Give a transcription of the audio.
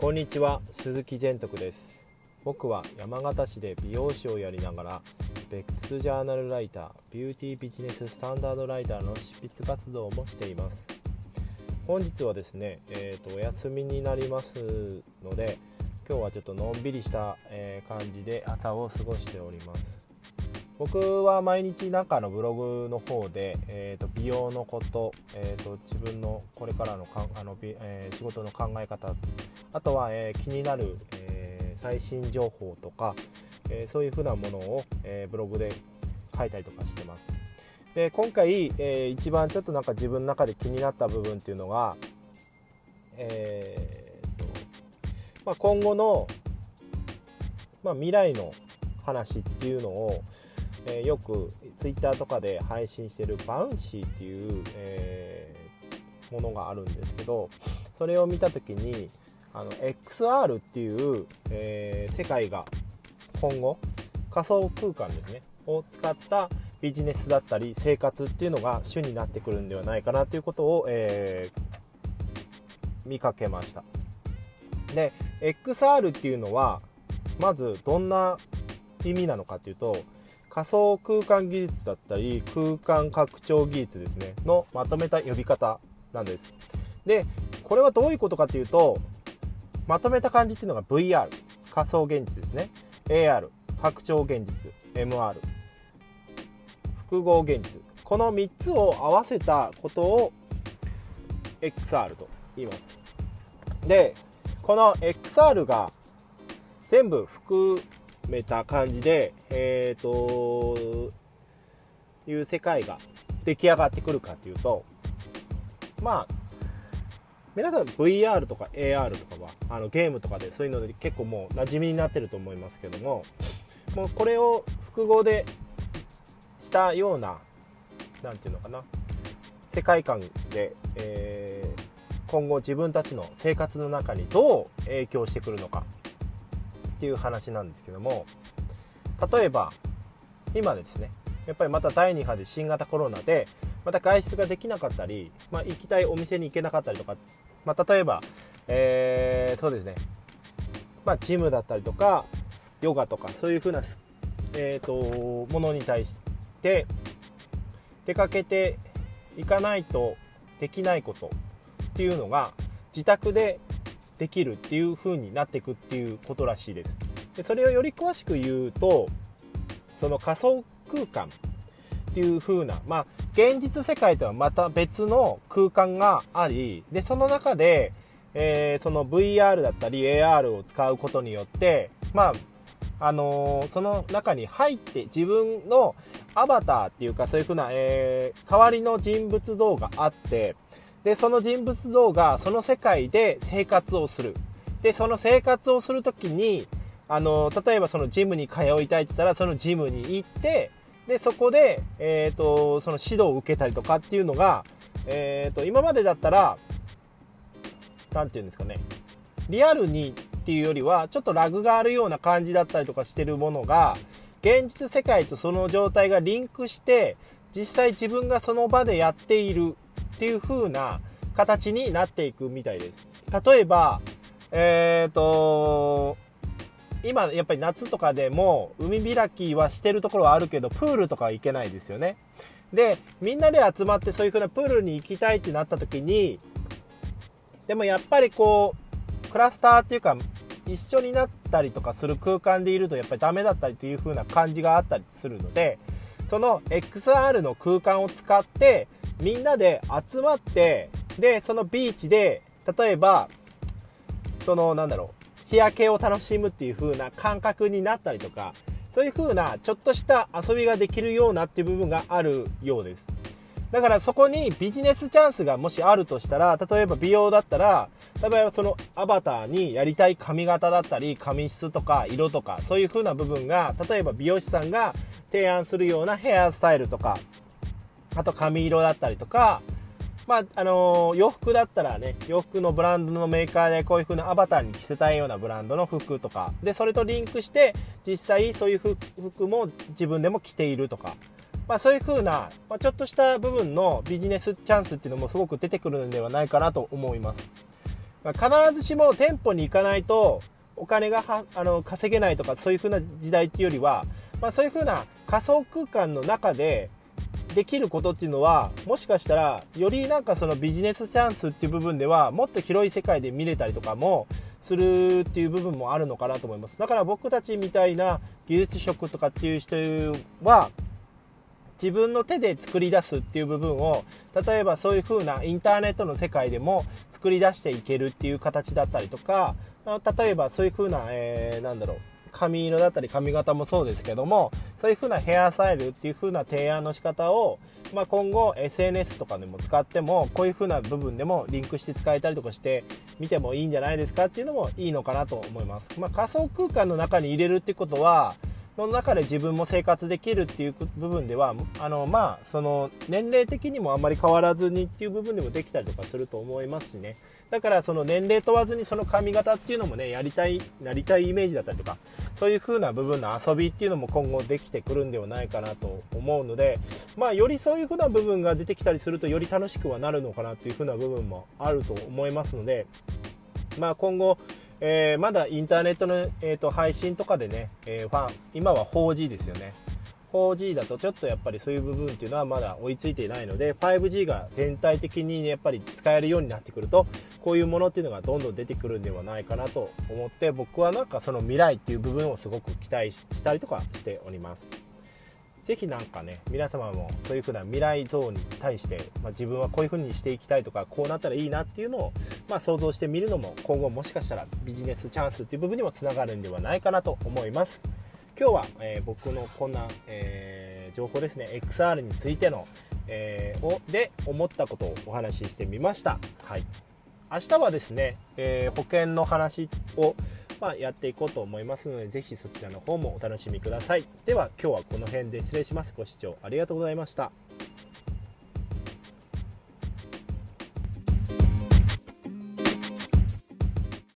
こんにちは鈴木善徳です。僕は山形市で美容師をやりながらベックスジャーナルライタービューティービジネススタンダードライターの執筆活動もしています。本日はですね、えーと、お休みになりますので今日はちょっとのんびりした、え感じで朝を過ごしております。僕は毎日なんかのブログの方で、えーと、美容のこと,、えーと、自分のこれからのかあの、えー、仕事の考え方あとは、えー、気になる、えー、最新情報とか、えそういうふうなものを、えブログで書いたりとかしてます。で今回、え一番ちょっとなんか自分の中で気になった部分っていうのが、えーとまあ、今後の、まあ、未来の話っていうのをえー、よく Twitter とかで配信してるバウンシーっていう、えー、ものがあるんですけどそれを見た時にあの XR っていう、えー、世界が今後仮想空間ですねを使ったビジネスだったり生活っていうのが主になってくるんではないかなということを、えー、見かけました。で XR っていうのはまずどんな意味なのかっていうと仮想空間技術だったり空間拡張技術ですねのまとめた呼び方なんです。でこれはどういうことかというとまとめた感じっていうのが VR 仮想現実ですね。AR 拡張現実。MR 複合現実。この3つを合わせたことを XR と言います。でこの XR が全部含めた感じで、えっ、ー、と、いう世界が出来上がってくるかというと、まあ、皆さん VR とか AR とかはあのゲームとかでそういうので結構もう馴染みになってると思いますけども。もうこれを複合でしたような何て言うのかな。世界観で、えー、今後自分たちの生活の中にどう影響してくるのか。っていう話なんですけども。例えば今ですね。やっぱりまた第2波で新型コロナでまた外出ができなかったり、まあ、行きたいお店に行けなかったりとか、まあ、例えば、えー、そうですね、まあ、ジムだったりとかヨガとかそういう風な、えーと、ものに対して出かけていかないとできないことっていうのが自宅でできるっていう風になっていくっていうことらしいです。でそれをより詳しく言うとその仮想空間っていう風なまあ現実世界とはまた別の空間がありでその中で、えー、その VR だったり AR を使うことによってまああのー、その中に入って自分のアバターっていうかそういう風な、えー、代わりの人物像があってで、その人物像がその世界で生活をする。で、その生活をするときに、あの、例えばそのジムに通いたいって言ったら、そのジムに行って、で、そこで、えっ、ー、と、その指導を受けたりとかっていうのが、えっ、ー、と、今までだったら、なんて言うんですかね、リアルにっていうよりは、ちょっとラグがあるような感じだったりとかしてるものが、現実世界とその状態がリンクして、実際自分がその場でやっているっていう風な形になっていくみたいです。例えば、えっ、ー、と今やっぱり夏とかでも海開きはしてるところはあるけどプールとかは行けないですよね。でみんなで集まってそういう風なプールに行きたいってなった時にでもやっぱりこうクラスターっていうか一緒になったりとかする空間でいるとやっぱりダメだったりという風な感じがあったりするのでその XR の空間を使ってみんなで集まって、で、そのビーチで、例えば、その、なんだろう、日焼けを楽しむっていう風な感覚になったりとか、そういう風なちょっとした遊びができるようなっていう部分があるようです。だからそこにビジネスチャンスがもしあるとしたら、例えば美容だったら、例えばそのアバターにやりたい髪型だったり、髪質とか色とか、そういう風な部分が、例えば美容師さんが提案するようなヘアスタイルとか、あと髪色だったりとか、まあ、あのー、洋服だったらね、洋服のブランドのメーカーでこういう風なアバターに着せたいようなブランドの服とか、で、それとリンクして、実際そういう服も自分でも着ているとか、まあそういう風な、まあ、ちょっとした部分のビジネスチャンスっていうのもすごく出てくるんではないかなと思います。まあ、必ずしも店舗に行かないとお金があの稼げないとかそういう風な時代っていうよりは、まあ、そういう風な仮想空間の中でできることっていうのはもしかしたらよりなんかそのビジネスチャンスっていう部分ではもっと広い世界で見れたりとかもするっていう部分もあるのかなと思います。だから僕たちみたいな技術職とかっていう人は自分の手で作り出すっていう部分を例えばそういう風なインターネットの世界でも作り出していけるっていう形だったりとか例えばそういう風な、えー、なんだろう。髪色だったり髪型もそうですけどもそういう風なヘアスタイルっていう風な提案の仕方を、まあ、今後 SNS とかでも使ってもこういう風な部分でもリンクして使えたりとかして見てもいいんじゃないですかっていうのもいいのかなと思います、まあ、仮想空間の中に入れるってことはの中で自分も生活できるっていう部分ではあのまあその年齢的にもあんまり変わらずにっていう部分でもできたりとかすると思いますしね。だからその年齢問わずにその髪型っていうのもねやりたいなりたいイメージだったりとかそういう風な部分の遊びっていうのも今後できてくるんではないかなと思うのでまあよりそういう風な部分が出てきたりするとより楽しくはなるのかなっていう風な部分もあると思いますのでまあ今後えー、まだインターネットの、えーと、配信とかでね、えー、ファン今は 4G ですよね 4G だとちょっとやっぱりそういう部分っていうのはまだ追いついていないので 5G が全体的に、ね、やっぱり使えるようになってくるとこういうものっていうのがどんどん出てくるんではないかなと思って僕はなんかその未来っていう部分をすごく期待したりとかしております。ぜひなんかね皆様もそういう風な未来像に対して、まあ、自分はこういう風にしていきたいとかこうなったらいいなっていうのを、まあ、想像してみるのも今後もしかしたらビジネスチャンスっていう部分にもつながるんではないかなと思います。今日は、えー、僕のこんな、えー、情報ですね XR についての、えー、をで思ったことをお話ししてみました。はい。明日はですね、え保険の話をまあ、やっていこうと思いますので、ぜひそちらの方もお楽しみください。では、今日はこの辺で失礼します。ご視聴ありがとうございました。